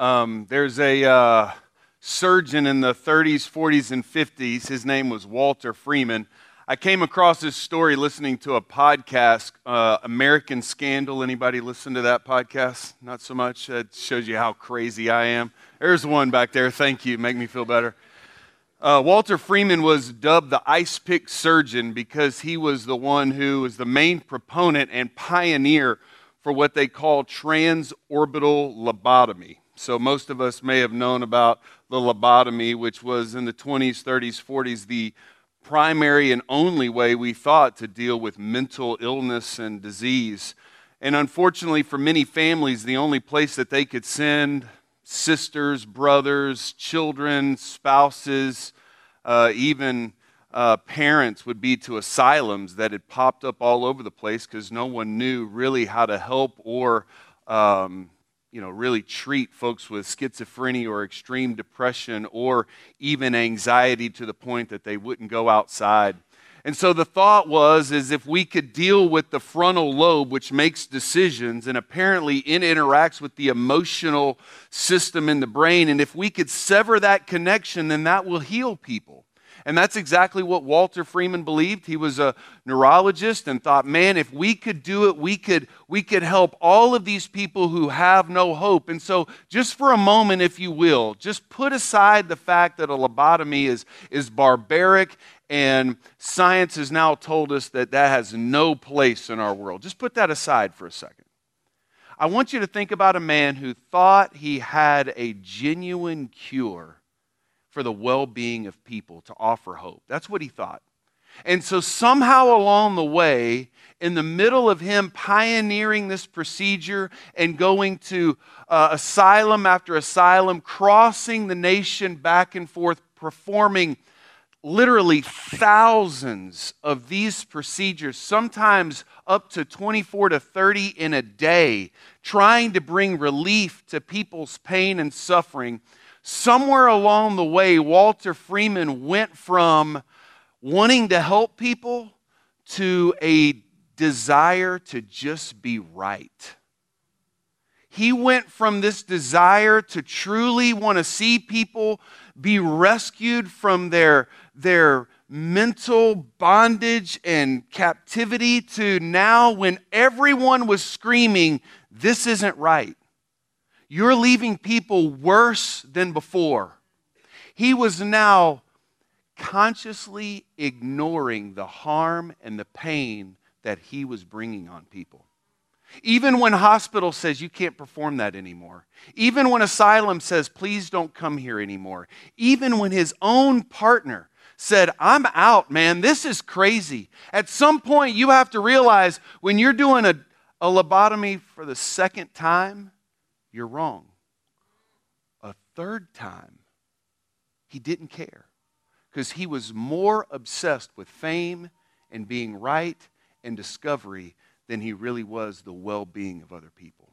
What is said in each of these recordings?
Um, there's a uh, surgeon in the 30s, 40s, and 50s. His name was Walter Freeman. I came across this story listening to a podcast, uh, American Scandal. Anybody listen to that podcast? Not so much. That shows you how crazy I am. There's one back there. Thank you. Make me feel better. Uh, Walter Freeman was dubbed the ice pick surgeon because he was the one who was the main proponent and pioneer for what they call transorbital lobotomy. So, most of us may have known about the lobotomy, which was in the 20s, 30s, 40s, the primary and only way we thought to deal with mental illness and disease. And unfortunately, for many families, the only place that they could send sisters, brothers, children, spouses, uh, even uh, parents would be to asylums that had popped up all over the place because no one knew really how to help or um, you know, really treat folks with schizophrenia or extreme depression or even anxiety to the point that they wouldn't go outside. And so the thought was is if we could deal with the frontal lobe which makes decisions and apparently it interacts with the emotional system in the brain and if we could sever that connection then that will heal people. And that's exactly what Walter Freeman believed. He was a neurologist and thought, man, if we could do it, we could, we could help all of these people who have no hope. And so, just for a moment, if you will, just put aside the fact that a lobotomy is, is barbaric and science has now told us that that has no place in our world. Just put that aside for a second. I want you to think about a man who thought he had a genuine cure for the well being of people, to offer hope. That's what he thought. And so, somehow along the way, in the middle of him pioneering this procedure and going to uh, asylum after asylum, crossing the nation back and forth, performing literally thousands of these procedures, sometimes up to 24 to 30 in a day, trying to bring relief to people's pain and suffering somewhere along the way, Walter Freeman went from wanting to help people to a desire to just be right. He went from this desire to truly want to see people be rescued from their, their mental bondage and captivity to now, when everyone was screaming, This isn't right, you're leaving people worse than before. He was now consciously ignoring the harm and the pain that he was bringing on people. Even when hospital says you can't perform that anymore. Even when asylum says please don't come here anymore. Even when his own partner said, I'm out, man. This is crazy. At some point, you have to realize when you're doing a, a lobotomy for the second time, you're wrong. A third time, he didn't care because he was more obsessed with fame and being right and discovery than he really was the well being of other people.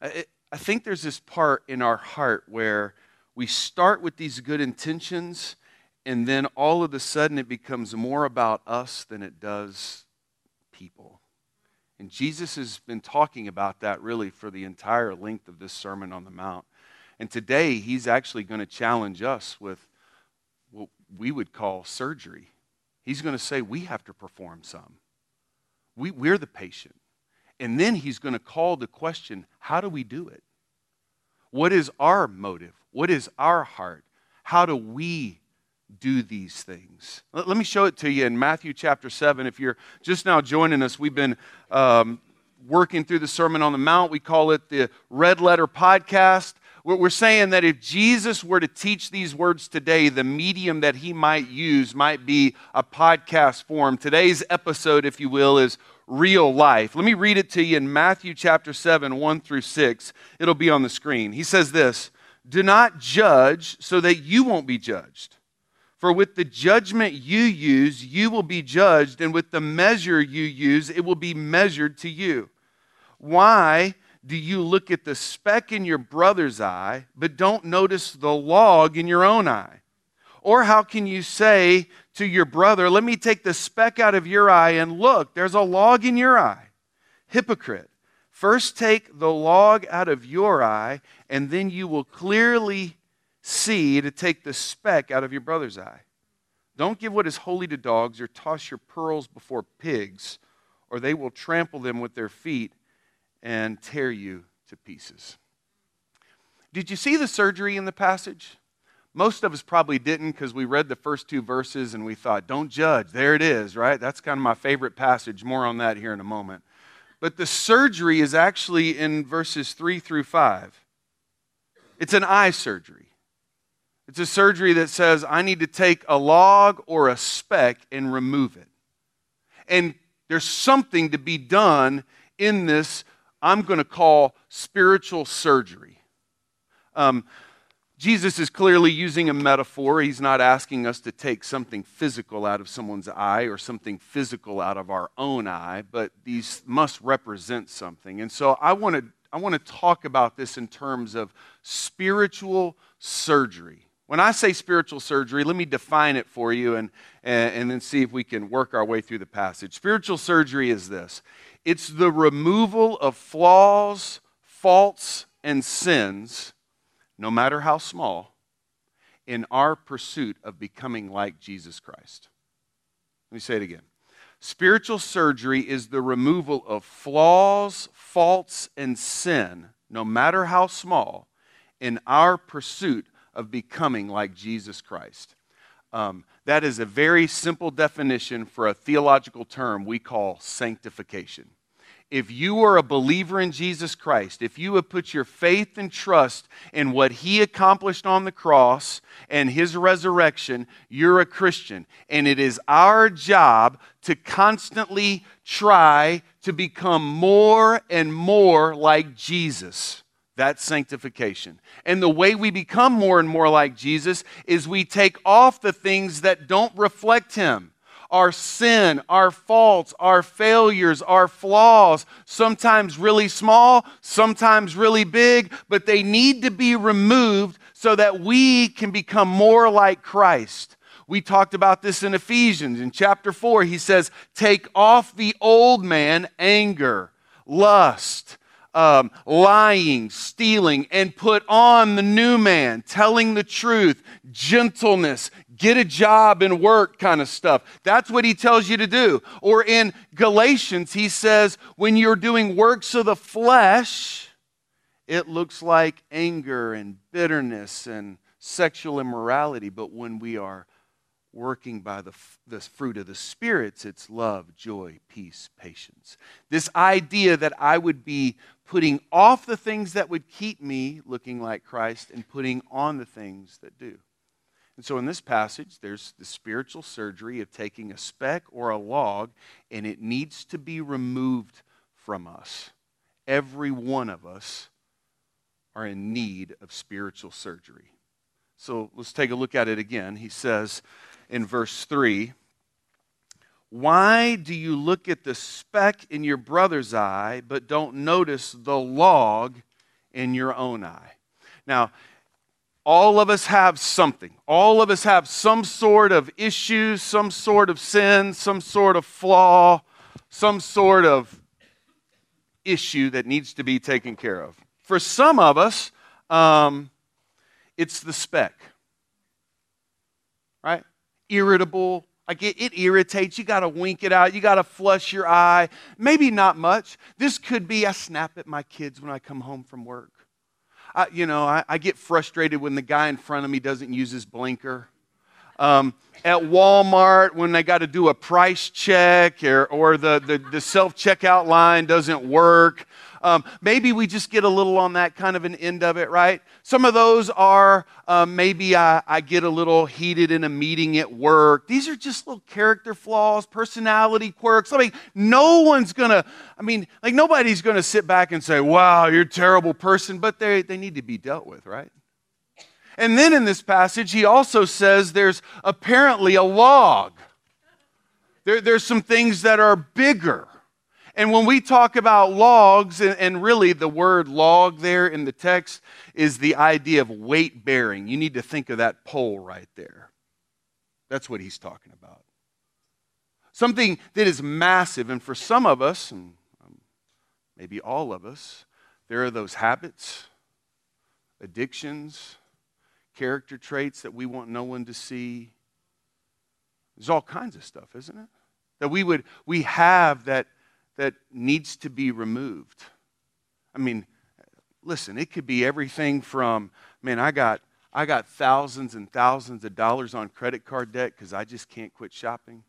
I, think there's this part in our heart where we start with these good intentions, and then all of a sudden it becomes more about us than it does. And Jesus has been talking about that really for the entire length of this Sermon on the Mount. And today, he's actually going to challenge us with what we would call surgery. He's going to say we have to perform some. We, we're the patient. And then he's going to call the question how do we do it? What is our motive? What is our heart? How do we do these things. Let me show it to you in Matthew chapter 7. If you're just now joining us, we've been um, working through the Sermon on the Mount. We call it the Red Letter Podcast. We're saying that if Jesus were to teach these words today, the medium that he might use might be a podcast form. Today's episode, if you will, is real life. Let me read it to you in Matthew chapter 7, 1 through 6. It'll be on the screen. He says this Do not judge so that you won't be judged. For with the judgment you use, you will be judged, and with the measure you use, it will be measured to you. Why do you look at the speck in your brother's eye, but don't notice the log in your own eye? Or how can you say to your brother, Let me take the speck out of your eye, and look, there's a log in your eye? Hypocrite. First take the log out of your eye, and then you will clearly see to take the speck out of your brother's eye. Don't give what is holy to dogs, or toss your pearls before pigs, or they will trample them with their feet and tear you to pieces. Did you see the surgery in the passage? Most of us probably didn't because we read the first two verses and we thought, don't judge. There it is, right? That's kind of my favorite passage. More on that here in a moment. But the surgery is actually in verses 3 through 5. It's an eye surgery. It's a surgery that says, I need to take a log or a speck and remove it. And there's something to be done in this, I'm going to call spiritual surgery. Um, Jesus is clearly using a metaphor. He's not asking us to take something physical out of someone's eye or something physical out of our own eye, but these must represent something. And so I want to I want to talk about this in terms of spiritual surgery. When I say spiritual surgery, let me define it for you and, and, and then see if we can work our way through the passage. Spiritual surgery is this it's the removal of flaws, faults, and sins no matter how small, in our pursuit of becoming like Jesus Christ. Let me say it again. Spiritual surgery is the removal of flaws, faults, and sin, no matter how small, in our pursuit of becoming like Jesus Christ. Um, that is a very simple definition for a theological term we call sanctification if you are a believer in Jesus Christ, if you have put your faith and trust in what he accomplished on the cross and his resurrection, you're a Christian. And it is our job to constantly try to become more and more like Jesus. That's sanctification. And the way we become more and more like Jesus is we take off the things that don't reflect him our sin, our faults, our failures, our flaws, sometimes really small, sometimes really big, but they need to be removed so that we can become more like Christ. We talked about this in Ephesians. In chapter 4, he says, Take off the old man, anger, lust, um, lying, stealing, and put on the new man, telling the truth, gentleness, get a job and work kind of stuff. That's what he tells you to do. Or in Galatians, he says, when you're doing works of the flesh, it looks like anger and bitterness and sexual immorality. But when we are working by the, the fruit of the spirits, it's love, joy, peace, patience. This idea that I would be putting off the things that would keep me looking like Christ and putting on the things that do. And so in this passage, there's the spiritual surgery of taking a speck or a log, and it needs to be removed from us. Every one of us are in need of spiritual surgery. So let's take a look at it again. He says in verse 3 Why do you look at the speck in your brother's eye, but don't notice the log in your own eye? Now, all of us have something. All of us have some sort of issue, some sort of sin, some sort of flaw, some sort of issue that needs to be taken care of. For some of us, um, it's the speck, right? Irritable. Like it, it irritates. You got to wink it out. You got to flush your eye. Maybe not much. This could be I snap at my kids when I come home from work. I, you know, I, I, get frustrated when the guy in front of me doesn't use his blinker. Um, at Walmart, when they got to do a price check or, or the, the, the self checkout line doesn't work, um, maybe we just get a little on that kind of an end of it, right? Some of those are um, maybe I, I get a little heated in a meeting at work. These are just little character flaws, personality quirks. I mean, no one's going to, I mean, like nobody's going to sit back and say, wow, you're a terrible person, but they, they need to be dealt with, right? And then in this passage, he also says there's apparently a log. There, there's some things that are bigger. And when we talk about logs, and, and, really the word log there in the text is the idea of weight bearing. You need to think of that pole right there. That's what he's talking about. Something that is massive. And for some of us, and um, maybe all of us, there are those habits, addictions, character traits that we want no one to see. There's all kinds of stuff, isn't it? That we would we have that that needs to be removed. I mean, listen, it could be everything from, man, I got I got thousands and thousands of dollars on credit card debt because I just can't quit shopping.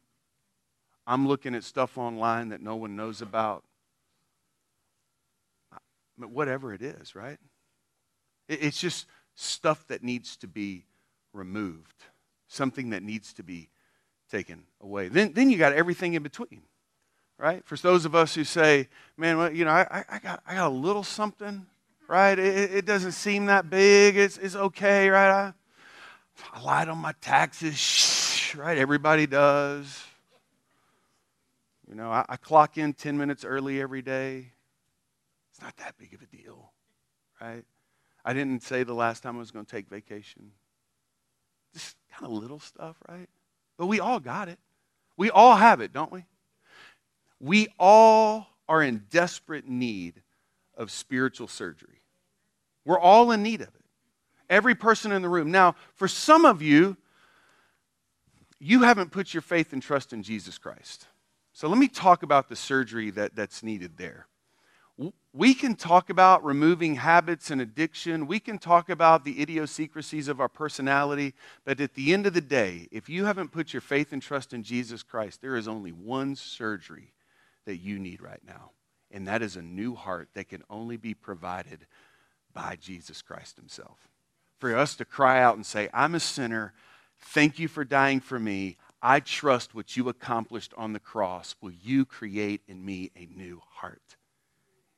I'm looking at stuff online that no one knows about. But whatever it is, right? It's just stuff that needs to be removed, something that needs to be taken away. Then, then you got everything in between, right? For those of us who say, man, well, you know, I, I, got, I got a little something right? It, it doesn't seem that big. It's, it's okay, right? I, I lied on my taxes, Shh, right? Everybody does. You know, I, I clock in 10 minutes early every day. It's not that big of a deal, right? I didn't say the last time I was going to take vacation. Just kind of little stuff, right? But we all got it. We all have it, don't we? We all are in desperate need of spiritual surgery. We're all in need of it. Every person in the room. Now, for some of you, you haven't put your faith and trust in Jesus Christ. So let me talk about the surgery that, that's needed there. We can talk about removing habits and addiction. We can talk about the idiosyncrasies of our personality. But at the end of the day, if you haven't put your faith and trust in Jesus Christ, there is only one surgery that you need right now. And that is a new heart that can only be provided by Jesus Christ Himself. For us to cry out and say, I'm a sinner. Thank you for dying for me. I trust what you accomplished on the cross. Will you create in me a new heart?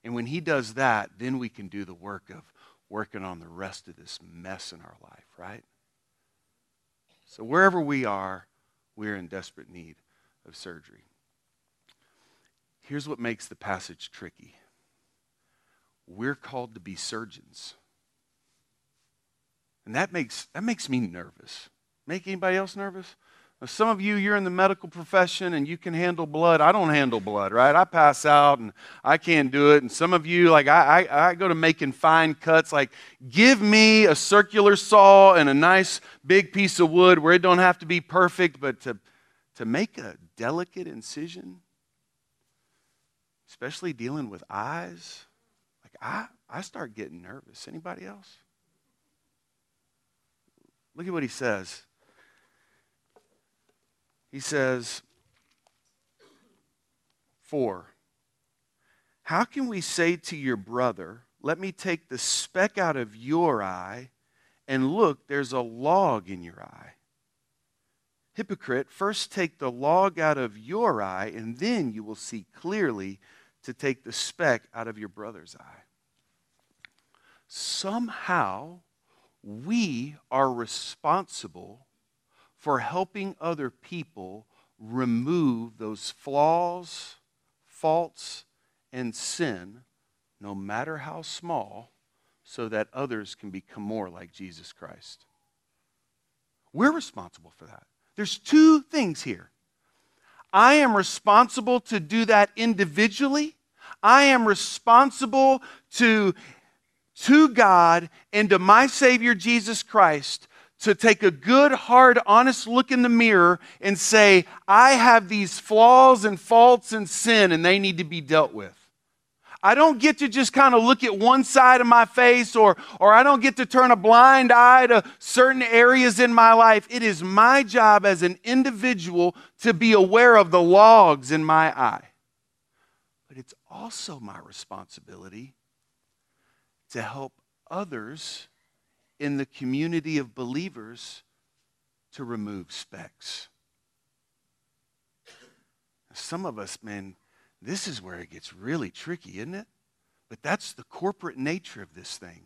And when He does that, then we can do the work of working on the rest of this mess in our life, right? So wherever we are, we're in desperate need of surgery. Here's what makes the passage tricky we're called to be surgeons. And that makes, that makes me nervous. Make anybody else nervous? Now, some of you, you're in the medical profession and you can handle blood. I don't handle blood, right? I pass out and I can't do it. And some of you, like, I, I, I go to making fine cuts. Like, give me a circular saw and a nice big piece of wood where it don't have to be perfect, but to, to make a delicate incision, especially dealing with eyes, like I, I start getting nervous. Anybody else? Look at what he says. He says, 4. How can we say to your brother, Let me take the speck out of your eye, and look, there's a log in your eye? Hypocrite, first take the log out of your eye, and then you will see clearly to take the speck out of your brother's eye somehow we are responsible for helping other people remove those flaws, faults, and sin, no matter how small, so that others can become more like Jesus Christ. We're responsible for that. There's two things here. I am responsible to do that individually. I am responsible to to God and to my Savior Jesus Christ to take a good, hard, honest look in the mirror and say, I have these flaws and faults and sin, and they need to be dealt with. I don't get to just kind of look at one side of my face, or, or I don't get to turn a blind eye to certain areas in my life. It is my job as an individual to be aware of the logs in my eye. But it's also my responsibility to help others in the community of believers to remove specks. Some of us, man, this is where it gets really tricky, isn't it? But that's the corporate nature of this thing.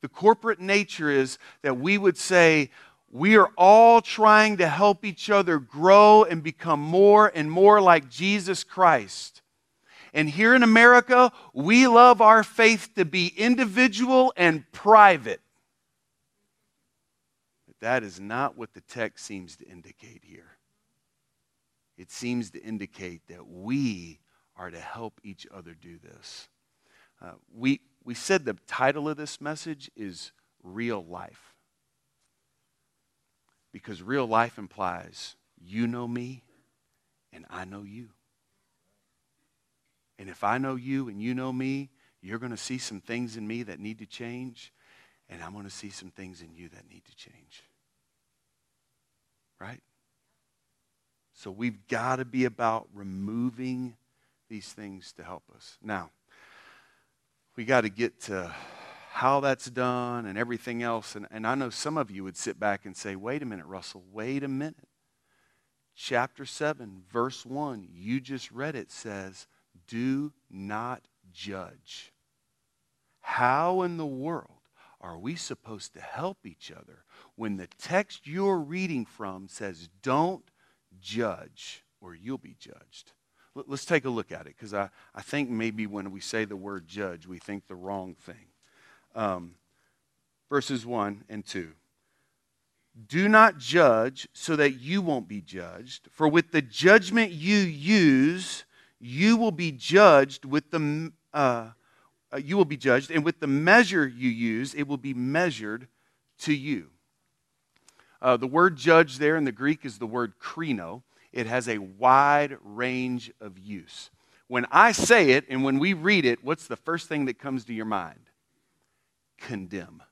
The corporate nature is that we would say, we are all trying to help each other grow and become more and more like Jesus Christ. And here in America, we love our faith to be individual and private. But that is not what the text seems to indicate here. It seems to indicate that we are to help each other do this. Uh, we, we said the title of this message is Real Life. Because real life implies you know me and I know you. And if I know you and you know me, you're going to see some things in me that need to change, and I'm going to see some things in you that need to change. Right? So we've got to be about removing these things to help us. Now, we got to get to how that's done and everything else. And, and I know some of you would sit back and say, wait a minute, Russell, wait a minute. Chapter 7, verse 1, you just read it, says, do not judge. How in the world are we supposed to help each other when the text you're reading from says, don't judge or you'll be judged? Let's take a look at it because I, I think maybe when we say the word judge, we think the wrong thing. Um, verses 1 and 2. Do not judge so that you won't be judged, for with the judgment you use, you will be judged with the uh, uh, you will be judged, and with the measure you use, it will be measured to you. Uh, the word judge there in the Greek is the word krino. It has a wide range of use. When I say it and when we read it, what's the first thing that comes to your mind? Condemn.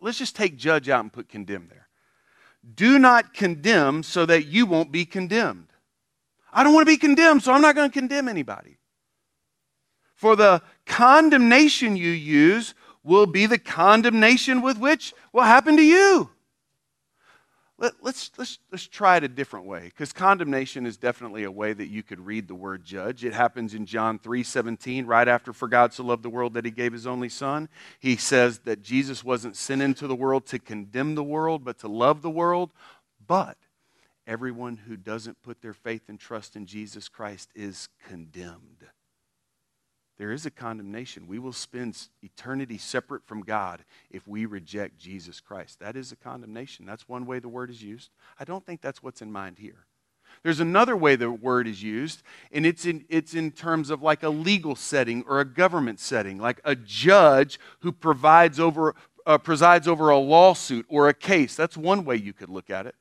Let's just take judge out and put condemn there. Do not condemn so that you won't be condemned. I don't want to be condemned, so I'm not going to condemn anybody. For the condemnation you use will be the condemnation with which will happen to you. Let, us let's, let's, let's try it a different way because condemnation is definitely a way that you could read the word judge. It happens in John 3 17, right after For God so loved the world that he gave his only son. He says that Jesus wasn't sent into the world to condemn the world, but to love the world. But everyone who doesn't put their faith and trust in Jesus Christ is condemned. There is a condemnation. We will spend eternity separate from God if we reject Jesus Christ. That is a condemnation. That's one way the word is used. I don't think that's what's in mind here. There's another way the word is used, and it's in, it's in terms of like a legal setting or a government setting, like a judge who provides over, uh, presides over a lawsuit or a case. That's one way you could look at it.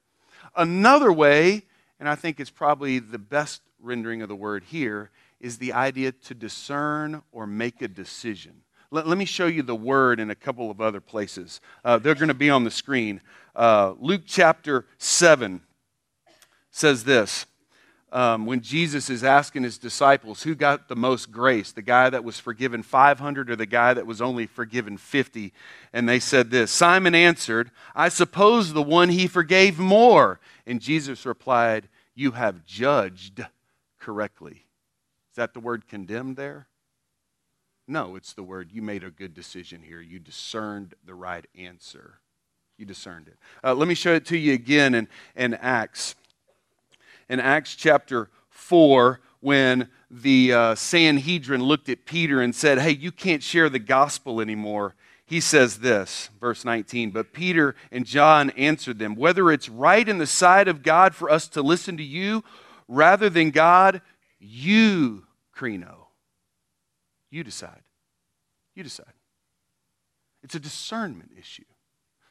Another way, and I think it's probably the best rendering of the word here, is the idea to discern or make a decision. Let, let me show you the word in a couple of other places. Uh, they're going to be on the screen. Uh, Luke chapter 7 says this. Um, when Jesus is asking his disciples who got the most grace, the guy that was forgiven 500 or the guy that was only forgiven 50. And they said this Simon answered, I suppose the one he forgave more. And Jesus replied, You have judged correctly. That the word condemned there? No, it's the word you made a good decision here. You discerned the right answer. You discerned it. Uh, let me show it to you again in, in Acts. In Acts chapter 4, when the uh, Sanhedrin looked at Peter and said, Hey, you can't share the gospel anymore. He says this, verse 19, but Peter and John answered them, Whether it's right in the sight of God for us to listen to you rather than God, you, Krino. You decide. You decide. It's a discernment issue.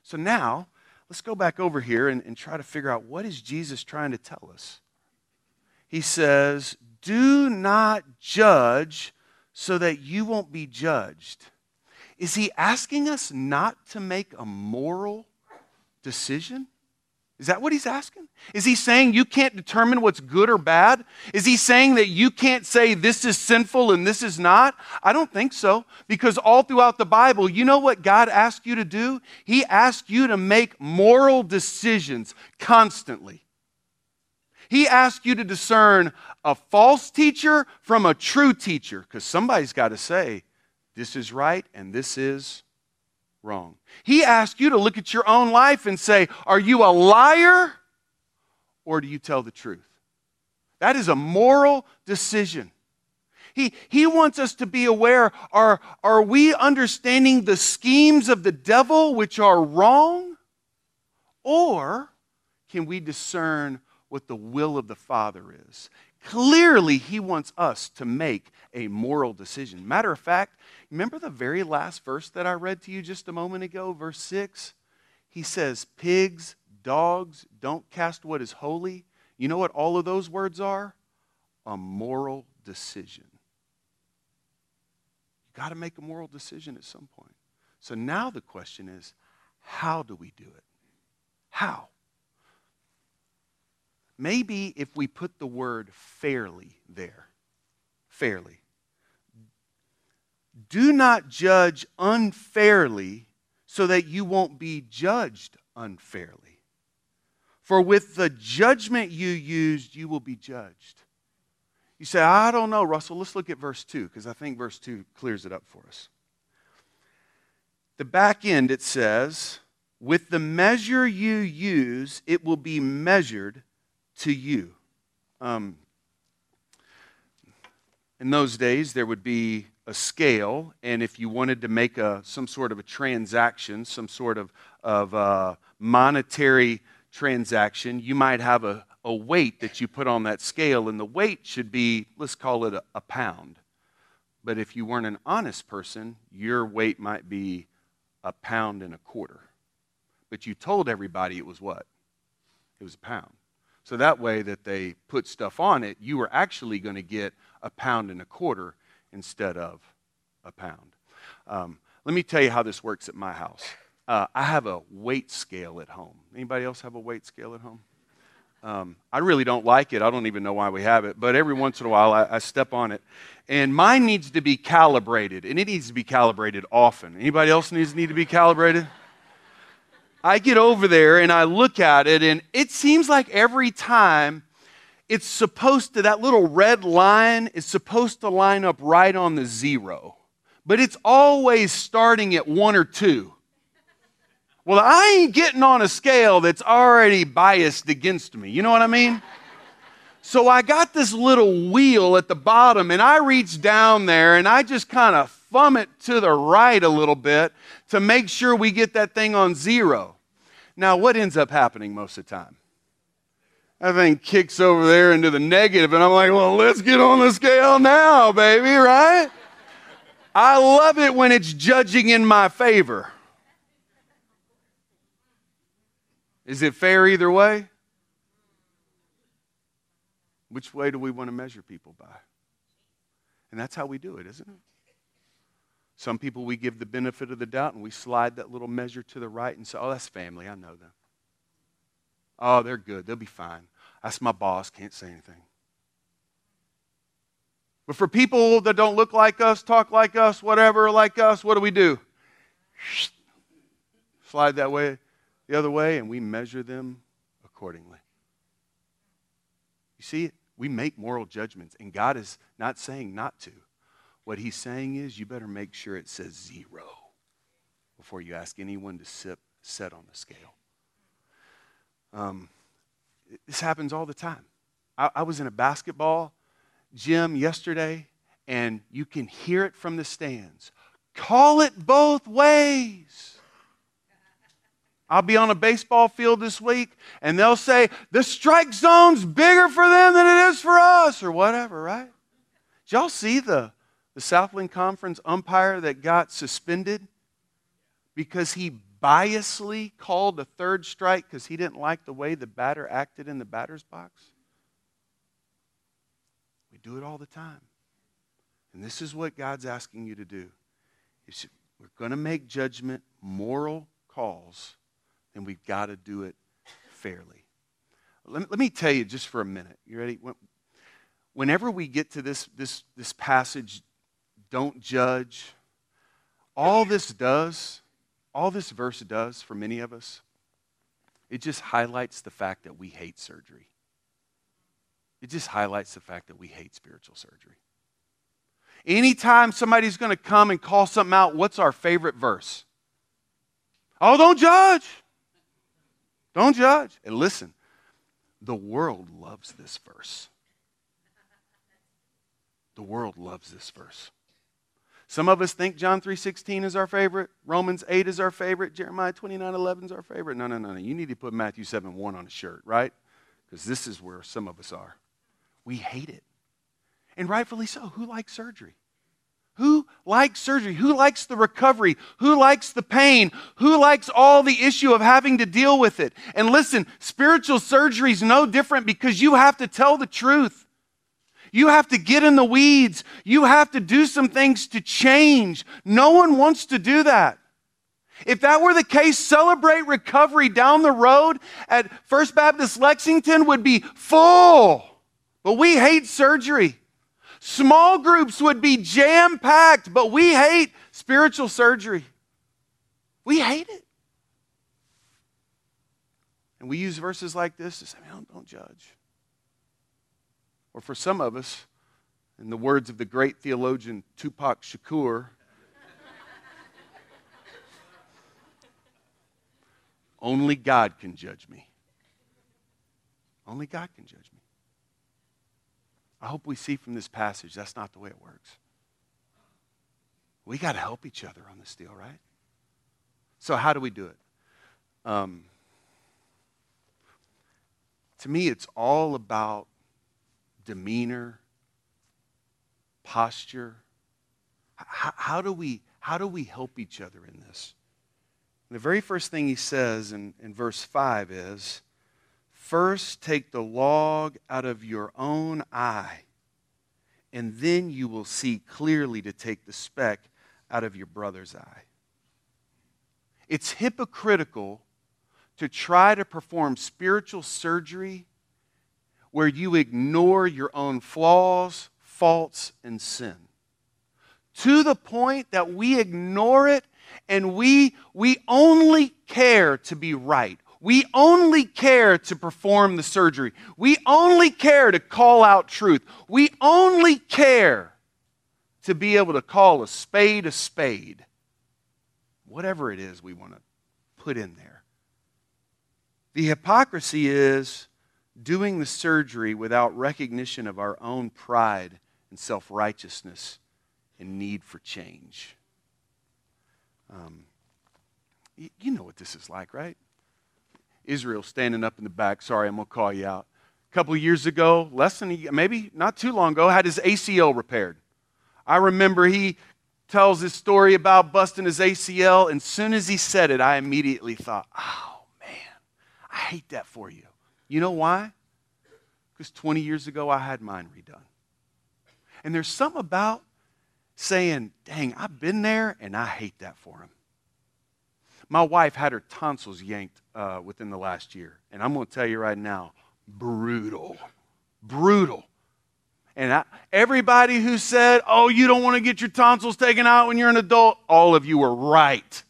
So now, let's go back over here and, and try to figure out what is Jesus trying to tell us. He says, Do not judge so that you won't be judged. Is he asking us not to make a moral decision? Is that what he's asking? Is he saying you can't determine what's good or bad? Is he saying that you can't say this is sinful and this is not? I don't think so. Because all throughout the Bible, you know what God asked you to do? He asked you to make moral decisions constantly. He asked you to discern a false teacher from a true teacher, because somebody's got to say, this is right and this is wrong. He asks you to look at your own life and say, Are you a liar or do you tell the truth? That is a moral decision. He, he wants us to be aware are, are we understanding the schemes of the devil which are wrong? Or can we discern what the will of the Father is? Clearly, he wants us to make a moral decision. Matter of fact, remember the very last verse that I read to you just a moment ago, verse 6? He says, Pigs, dogs, don't cast what is holy. You know what all of those words are? A moral decision. You got to make a moral decision at some point. So now the question is, how do we do it? How? Maybe if we put the word fairly there, fairly. Do not judge unfairly so that you won't be judged unfairly. For with the judgment you used, you will be judged. You say, I don't know, Russell. Let's look at verse 2 because I think verse 2 clears it up for us. The back end, it says, with the measure you use, it will be measured to you. Um, in those days, there would be a scale, and if you wanted to make a, some sort of a transaction, some sort of, of uh, monetary transaction, you might have a, a weight that you put on that scale, and the weight should be, let's call it a, a pound. But if you weren't an honest person, your weight might be a pound and a quarter. But you told everybody it was what? It was a pound. So that way that they put stuff on it, you were actually going to get a pound and a quarter instead of a pound. Um, let me tell you how this works at my house. Uh, I have a weight scale at home. Anybody else have a weight scale at home? Um, I really don't like it. I don't even know why we have it, but every once in a while I, I, step on it. And mine needs to be calibrated, and it needs to be calibrated often. Anybody else needs need to be calibrated? I get over there and I look at it, and it seems like every time it's supposed to, that little red line is supposed to line up right on the zero. But it's always starting at one or two. Well, I ain't getting on a scale that's already biased against me. You know what I mean? So I got this little wheel at the bottom, and I reach down there and I just kind of thumb it to the right a little bit to make sure we get that thing on zero. Now, what ends up happening most of the time? That thing kicks over there into the negative, and I'm like, well, let's get on the scale now, baby, right? I love it when it's judging in my favor. Is it fair either way? Which way do we want to measure people by? And that's how we do it, isn't it? Some people we give the benefit of the doubt and we slide that little measure to the right and say, oh, that's family. I know them. Oh, they're good. They'll be fine. That's my boss. Can't say anything. But for people that don't look like us, talk like us, whatever, like us, what do we do? Slide that way, the other way, and we measure them accordingly. You see, we make moral judgments, and God is not saying not to. What He's saying is you better make sure it says zero before you ask anyone to sit, set on the scale. Um, this happens all the time. I, I was in a basketball gym yesterday, and you can hear it from the stands. Call it both ways. I'll be on a baseball field this week, and they'll say, the strike zone's bigger for them than it is for us, or whatever, right? Did y'all see the, the Southland Conference umpire that got suspended because he biasly called a third strike because he didn't like the way the batter acted in the batter's box? We do it all the time. And this is what God's asking you to do. we're going to make judgment, moral calls, then we've got to do it fairly. Let me, let me tell you just for a minute. You ready? Whenever we get to this, this, this passage, don't judge, all this does all this verse does for many of us, it just highlights the fact that we hate surgery. It just highlights the fact that we hate spiritual surgery. Anytime somebody's going to come and call something out, what's our favorite verse? Oh, don't judge. Don't judge. And listen, the world loves this verse. The world loves this verse. Some of us think John 3.16 is our favorite. Romans 8 is our favorite. Jeremiah 29.11 is our favorite. No, no, no, no. You need to put Matthew 7.1 on a shirt, right? Because this is where some of us are. We hate it. And rightfully so. Who likes surgery? Who likes surgery? Who likes the recovery? Who likes the pain? Who likes all the issue of having to deal with it? And listen, spiritual surgery is no different because you have to tell the truth. You have to get in the weeds. You have to do some things to change. No one wants to do that. If that were the case, celebrate recovery down the road at First Baptist Lexington would be full. But we hate surgery. Small groups would be jam packed, but we hate spiritual surgery. We hate it. And we use verses like this to say, don't, don't judge. Or for some of us, in the words of the great theologian Tupac Shakur, only God can judge me. Only God can judge me. I hope we see from this passage that's not the way it works. We got to help each other on this deal, right? So, how do we do it? Um, to me, it's all about demeanor, posture. How, how, do we, how do we help each other in this? And the very first thing he says in, in verse 5 is First, take the log out of your own eye, and then you will see clearly to take the speck out of your brother's eye. It's hypocritical to try to perform spiritual surgery where you ignore your own flaws, faults, and sin. To the point that we ignore it and we, we only care to be right. We only care to perform the surgery. We only care to call out truth. We only care to be able to call a spade a spade. Whatever it is we want to put in there. The hypocrisy is doing the surgery without recognition of our own pride and self righteousness and need for change. Um, you know what this is like, right? Israel standing up in the back. Sorry, I'm going to call you out. A couple years ago, less than a, maybe not too long ago, had his ACL repaired. I remember he tells his story about busting his ACL, and soon as he said it, I immediately thought, oh man, I hate that for you. You know why? Because 20 years ago, I had mine redone. And there's something about saying, dang, I've been there, and I hate that for him. My wife had her tonsils yanked uh, within the last year. And I'm going to tell you right now brutal. Brutal. And I, everybody who said, oh, you don't want to get your tonsils taken out when you're an adult, all of you were right.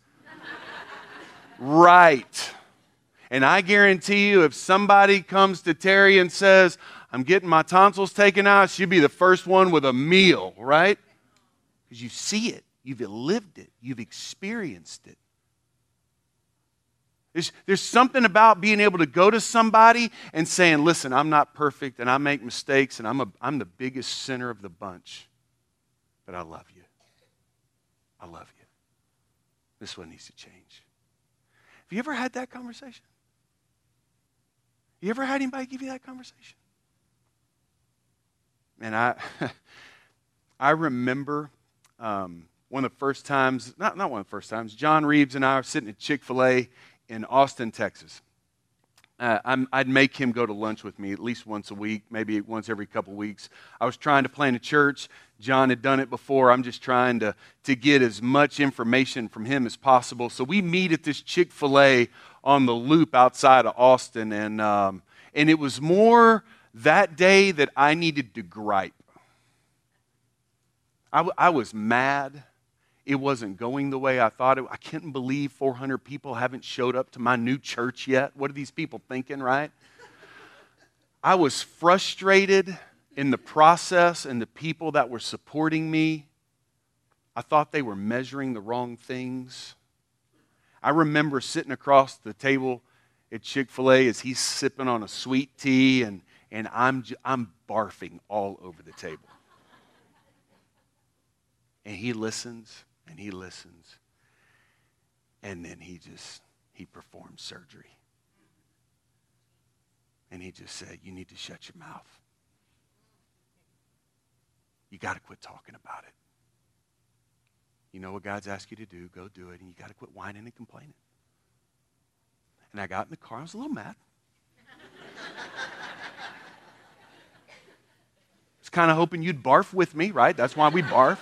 right. And I guarantee you, if somebody comes to Terry and says, I'm getting my tonsils taken out, she'd be the first one with a meal, right? Because you see it, you've lived it, you've experienced it. There's, there's something about being able to go to somebody and saying, Listen, I'm not perfect and I make mistakes and I'm, a, I'm the biggest sinner of the bunch, but I love you. I love you. This one needs to change. Have you ever had that conversation? You ever had anybody give you that conversation? And I, I remember um, one of the first times, not, not one of the first times, John Reeves and I were sitting at Chick fil A in Austin, Texas. Uh, I'd make him go to lunch with me at least once a week, maybe once every couple weeks. I was trying to plan a church. John had done it before. I'm just trying to, to get as much information from him as possible. So we meet at this Chick fil A on the loop outside of Austin. And, um, and it was more that day that I needed to gripe. I, w- I was mad it wasn't going the way I thought it. I can't believe 400 people haven't showed up to my new church yet. What are these people thinking, right? I was frustrated in the process and the people that were supporting me. I thought they were measuring the wrong things. I remember sitting across the table at Chick fil A as he's sipping on a sweet tea, and, and I'm, I'm barfing all over the table. And he listens and he listens. And then he just, he performs surgery. And he just said, You need to shut your mouth. you got to quit talking about it. You know what God's asked you to do, go do it, and you got to quit whining and complaining. And I got in the car, I was a little mad. I was kind of hoping you'd barf with me, right? That's why we barf.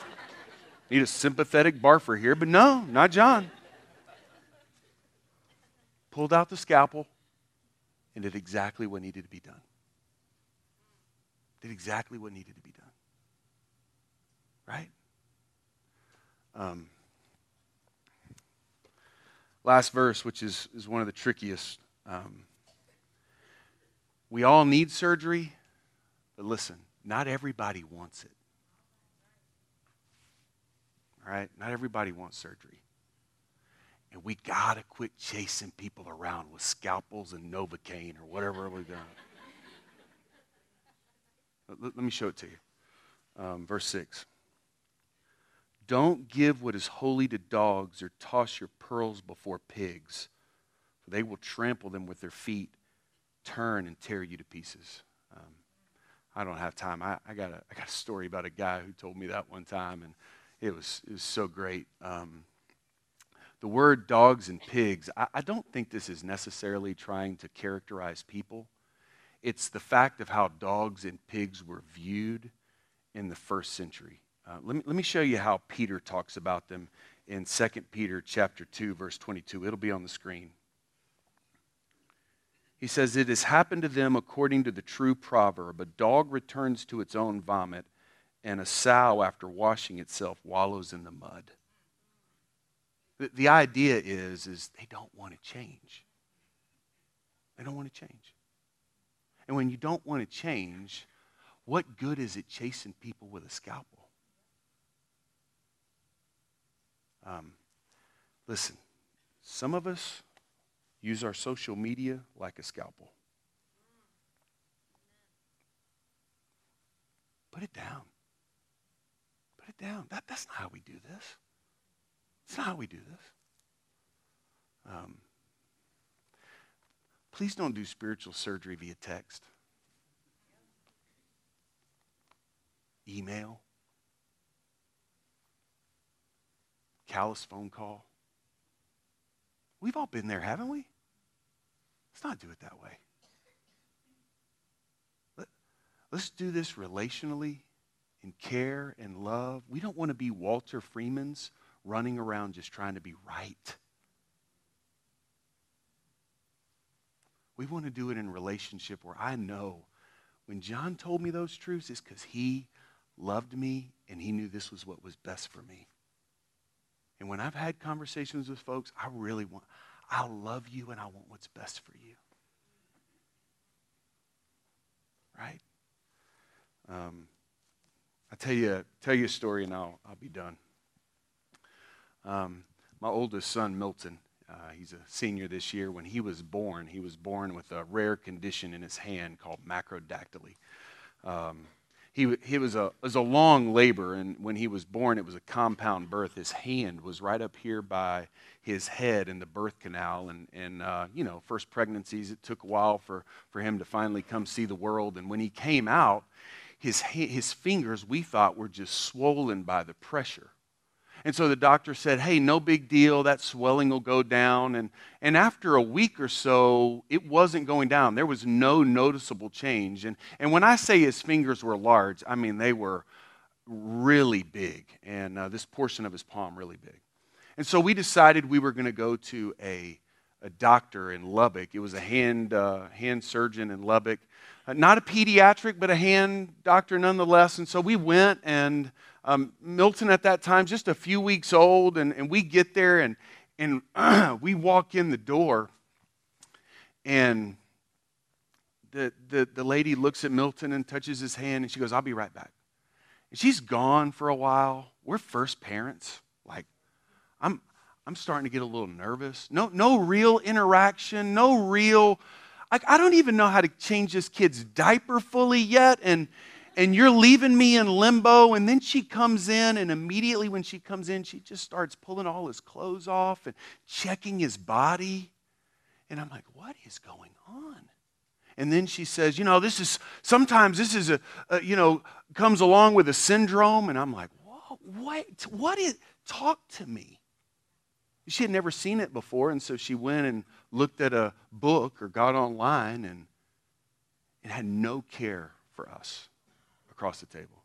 Need a sympathetic barfer here, but no, not John. Pulled out the scalpel and did exactly what needed to be done. Did exactly what needed to be done. Right? Um, last verse, which is, is one of the trickiest. Um, we all need surgery, but listen, not everybody wants it. All right? Not everybody wants surgery. And we got to quit chasing people around with scalpels and Novocaine or whatever we got. let, let, me show it to you. Um, verse 6. Don't give what is holy to dogs or toss your pearls before pigs, for they will trample them with their feet, turn and tear you to pieces. Um, I don't have time. I, I, got a, I got a story about a guy who told me that one time, and it was, it was so great. Um, the word dogs and pigs, I, I don't think this is necessarily trying to characterize people. It's the fact of how dogs and pigs were viewed in the first century. Uh, let, me, let me show you how Peter talks about them in 2 Peter chapter 2, verse 22. It'll be on the screen. He says, It has happened to them according to the true proverb a dog returns to its own vomit, and a sow, after washing itself, wallows in the mud. The, idea is, is they don't want to change. They don't want to change. And when you don't want to change, what good is it chasing people with a scalpel? Um, listen, some of us use our social media like a scalpel. Put it down. Put it down. That, that's not how we do this. That's not how we do this. Um, please don't do spiritual surgery via text, email. callous phone call. We've all been there, haven't we? Let's not do it that way. Let, let's do this relationally, in care and love. We don't want to be Walter Freemans running around just trying to be right. We want to do it in relationship where I know when John told me those truths, it's because he loved me and he knew this was what was best for me. And when I've had conversations with folks, I really want, I love you and I want what's best for you. Right? Um, I'll tell you, tell you a story and I'll, I'll be done. Um, my oldest son, Milton, uh, he's a senior this year. When he was born, he was born with a rare condition in his hand called macrodactyly. Um, he, he was, a, was a long labor, and when he was born, it was a compound birth. His hand was right up here by his head in the birth canal. And, and uh, you know, first pregnancies, it took a while for, for him to finally come see the world. And when he came out, his, his fingers, we thought, were just swollen by the pressure. And so the doctor said, hey, no big deal. That swelling will go down. And, and after a week or so, it wasn't going down. There was no noticeable change. And, and when I say his fingers were large, I mean they were really big. And uh, this portion of his palm, really big. And so we decided we were going to go to a, a doctor in Lubbock. It was a hand, uh, hand surgeon in Lubbock. Uh, not a pediatric, but a hand doctor nonetheless. And so we went and um, Milton at that time, just a few weeks old, and, and we get there and, and we walk in the door, and the, the, the lady looks at Milton and touches his hand, and she goes, I'll be right back. And she's gone for a while. We're first parents. Like, I'm, I'm starting to get a little nervous. No, no real interaction, no real. Like, I don't even know how to change this kid's diaper fully yet. And, and you're leaving me in limbo. And then she comes in, and immediately when she comes in, she just starts pulling all his clothes off and checking his body. And I'm like, what is going on? And then she says, You know, this is sometimes this is a, a you know, comes along with a syndrome. And I'm like, Whoa, what? What is, talk to me. She had never seen it before. And so she went and looked at a book or got online and, and had no care for us across the table.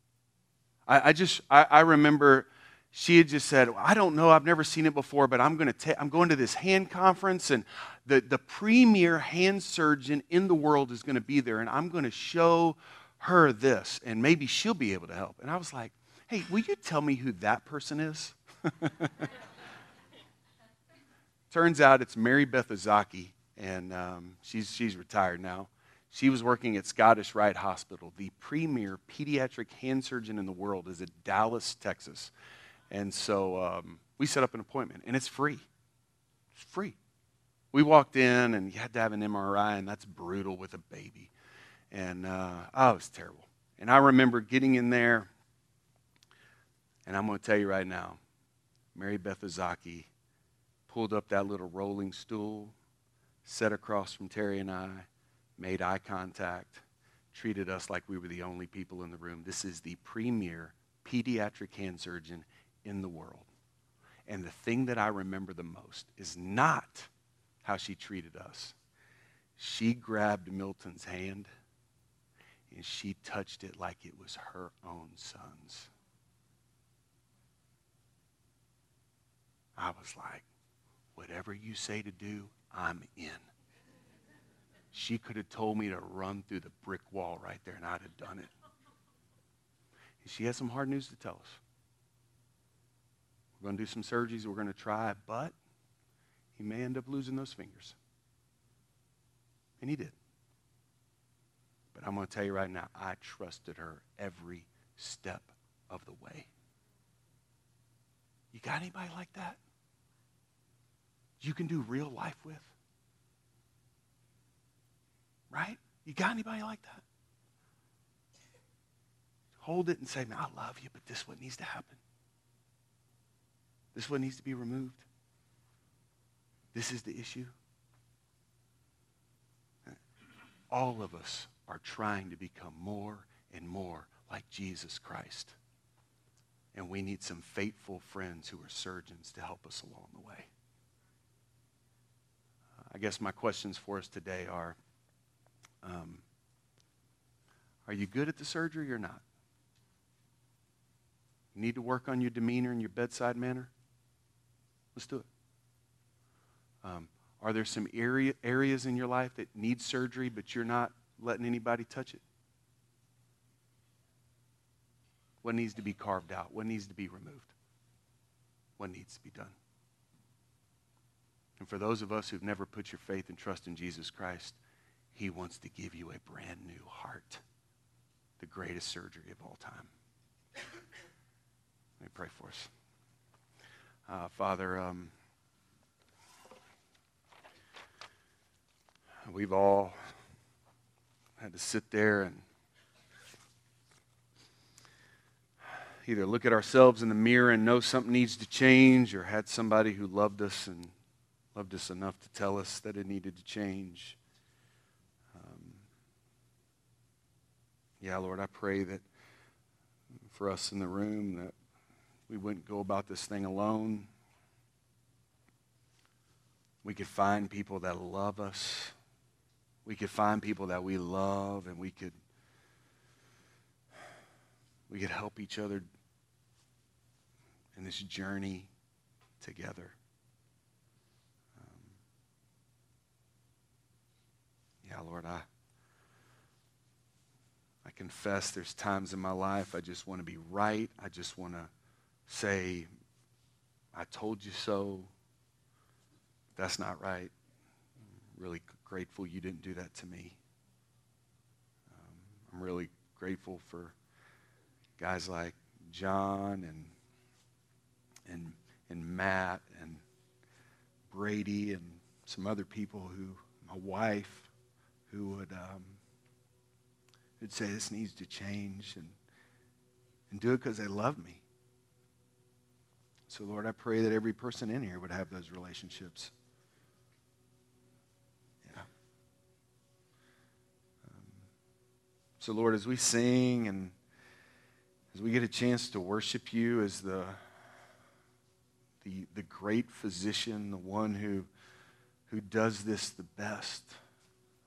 I, I just, I, I remember she had just said, I don't know, I've never seen it before, but I'm going to ta- I'm going to this hand conference, and the, the premier hand surgeon in the world is going to be there, and I'm going to show her this, and maybe she'll be able to help. And I was like, hey, will you tell me who that person is? Turns out it's Mary Beth Ezaki, and um, she's, she's retired now. She was working at Scottish Rite Hospital. The premier pediatric hand surgeon in the world is at Dallas, Texas. And so um, we set up an appointment, and it's free. It's free. We walked in, and you had to have an MRI, and that's brutal with a baby. And uh, oh, it was terrible. And I remember getting in there, and I'm going to tell you right now, Mary Beth Ezaki pulled up that little rolling stool, sat across from Terry and I, made eye contact, treated us like we were the only people in the room. This is the premier pediatric hand surgeon in the world. And the thing that I remember the most is not how she treated us. She grabbed Milton's hand and she touched it like it was her own son's. I was like, whatever you say to do, I'm in. She could have told me to run through the brick wall right there, and I'd have done it. And she has some hard news to tell us. We're going to do some surgeries. We're going to try, but he may end up losing those fingers. And he did. But I'm going to tell you right now, I trusted her every step of the way. You got anybody like that? You can do real life with? Right? You got anybody like that? Hold it and say, man, I love you, but this is what needs to happen. This is what needs to be removed. This is the issue. All of us are trying to become more and more like Jesus Christ. And we need some faithful friends who are surgeons to help us along the way. I guess my questions for us today are um, Are you good at the surgery or not? You need to work on your demeanor and your bedside manner? Let's do it. Um, are there some area, areas in your life that need surgery, but you're not letting anybody touch it? What needs to be carved out? What needs to be removed? What needs to be done? And for those of us who've never put your faith and trust in Jesus Christ, He wants to give you a brand new heart, the greatest surgery of all time. Let me pray for us. Uh, Father, um, we've all had to sit there and either look at ourselves in the mirror and know something needs to change or had somebody who loved us and loved us enough to tell us that it needed to change. Um, yeah, Lord, I pray that for us in the room that we wouldn't go about this thing alone. We could find people that love us. We could find people that we love and we could we could help each other in this journey together. Yeah, Lord, I I confess there's times in my life I just want to be right. I just want to say, I told you so. That's not right. I'm really grateful you didn't do that to me. Um, I'm really grateful for guys like John and and and Matt and Brady and some other people who, my wife, who would um, would say this needs to change and and do it because they love me. So, Lord, I pray that every person in here would have those relationships. Yeah. So, Lord, as we sing and as we get a chance to worship you as the, the, the great physician, the one who, who does this the best,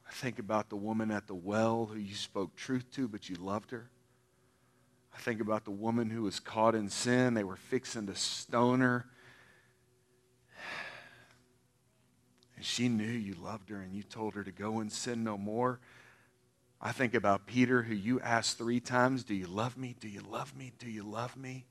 I think about the woman at the well who you spoke truth to, but you loved her. I think about the woman who was caught in sin. They were fixing to stone her. And she knew you loved her and you told her to go and sin no more. I think about Peter, who you asked three times, Do you love me? Do you love me? Do you love me?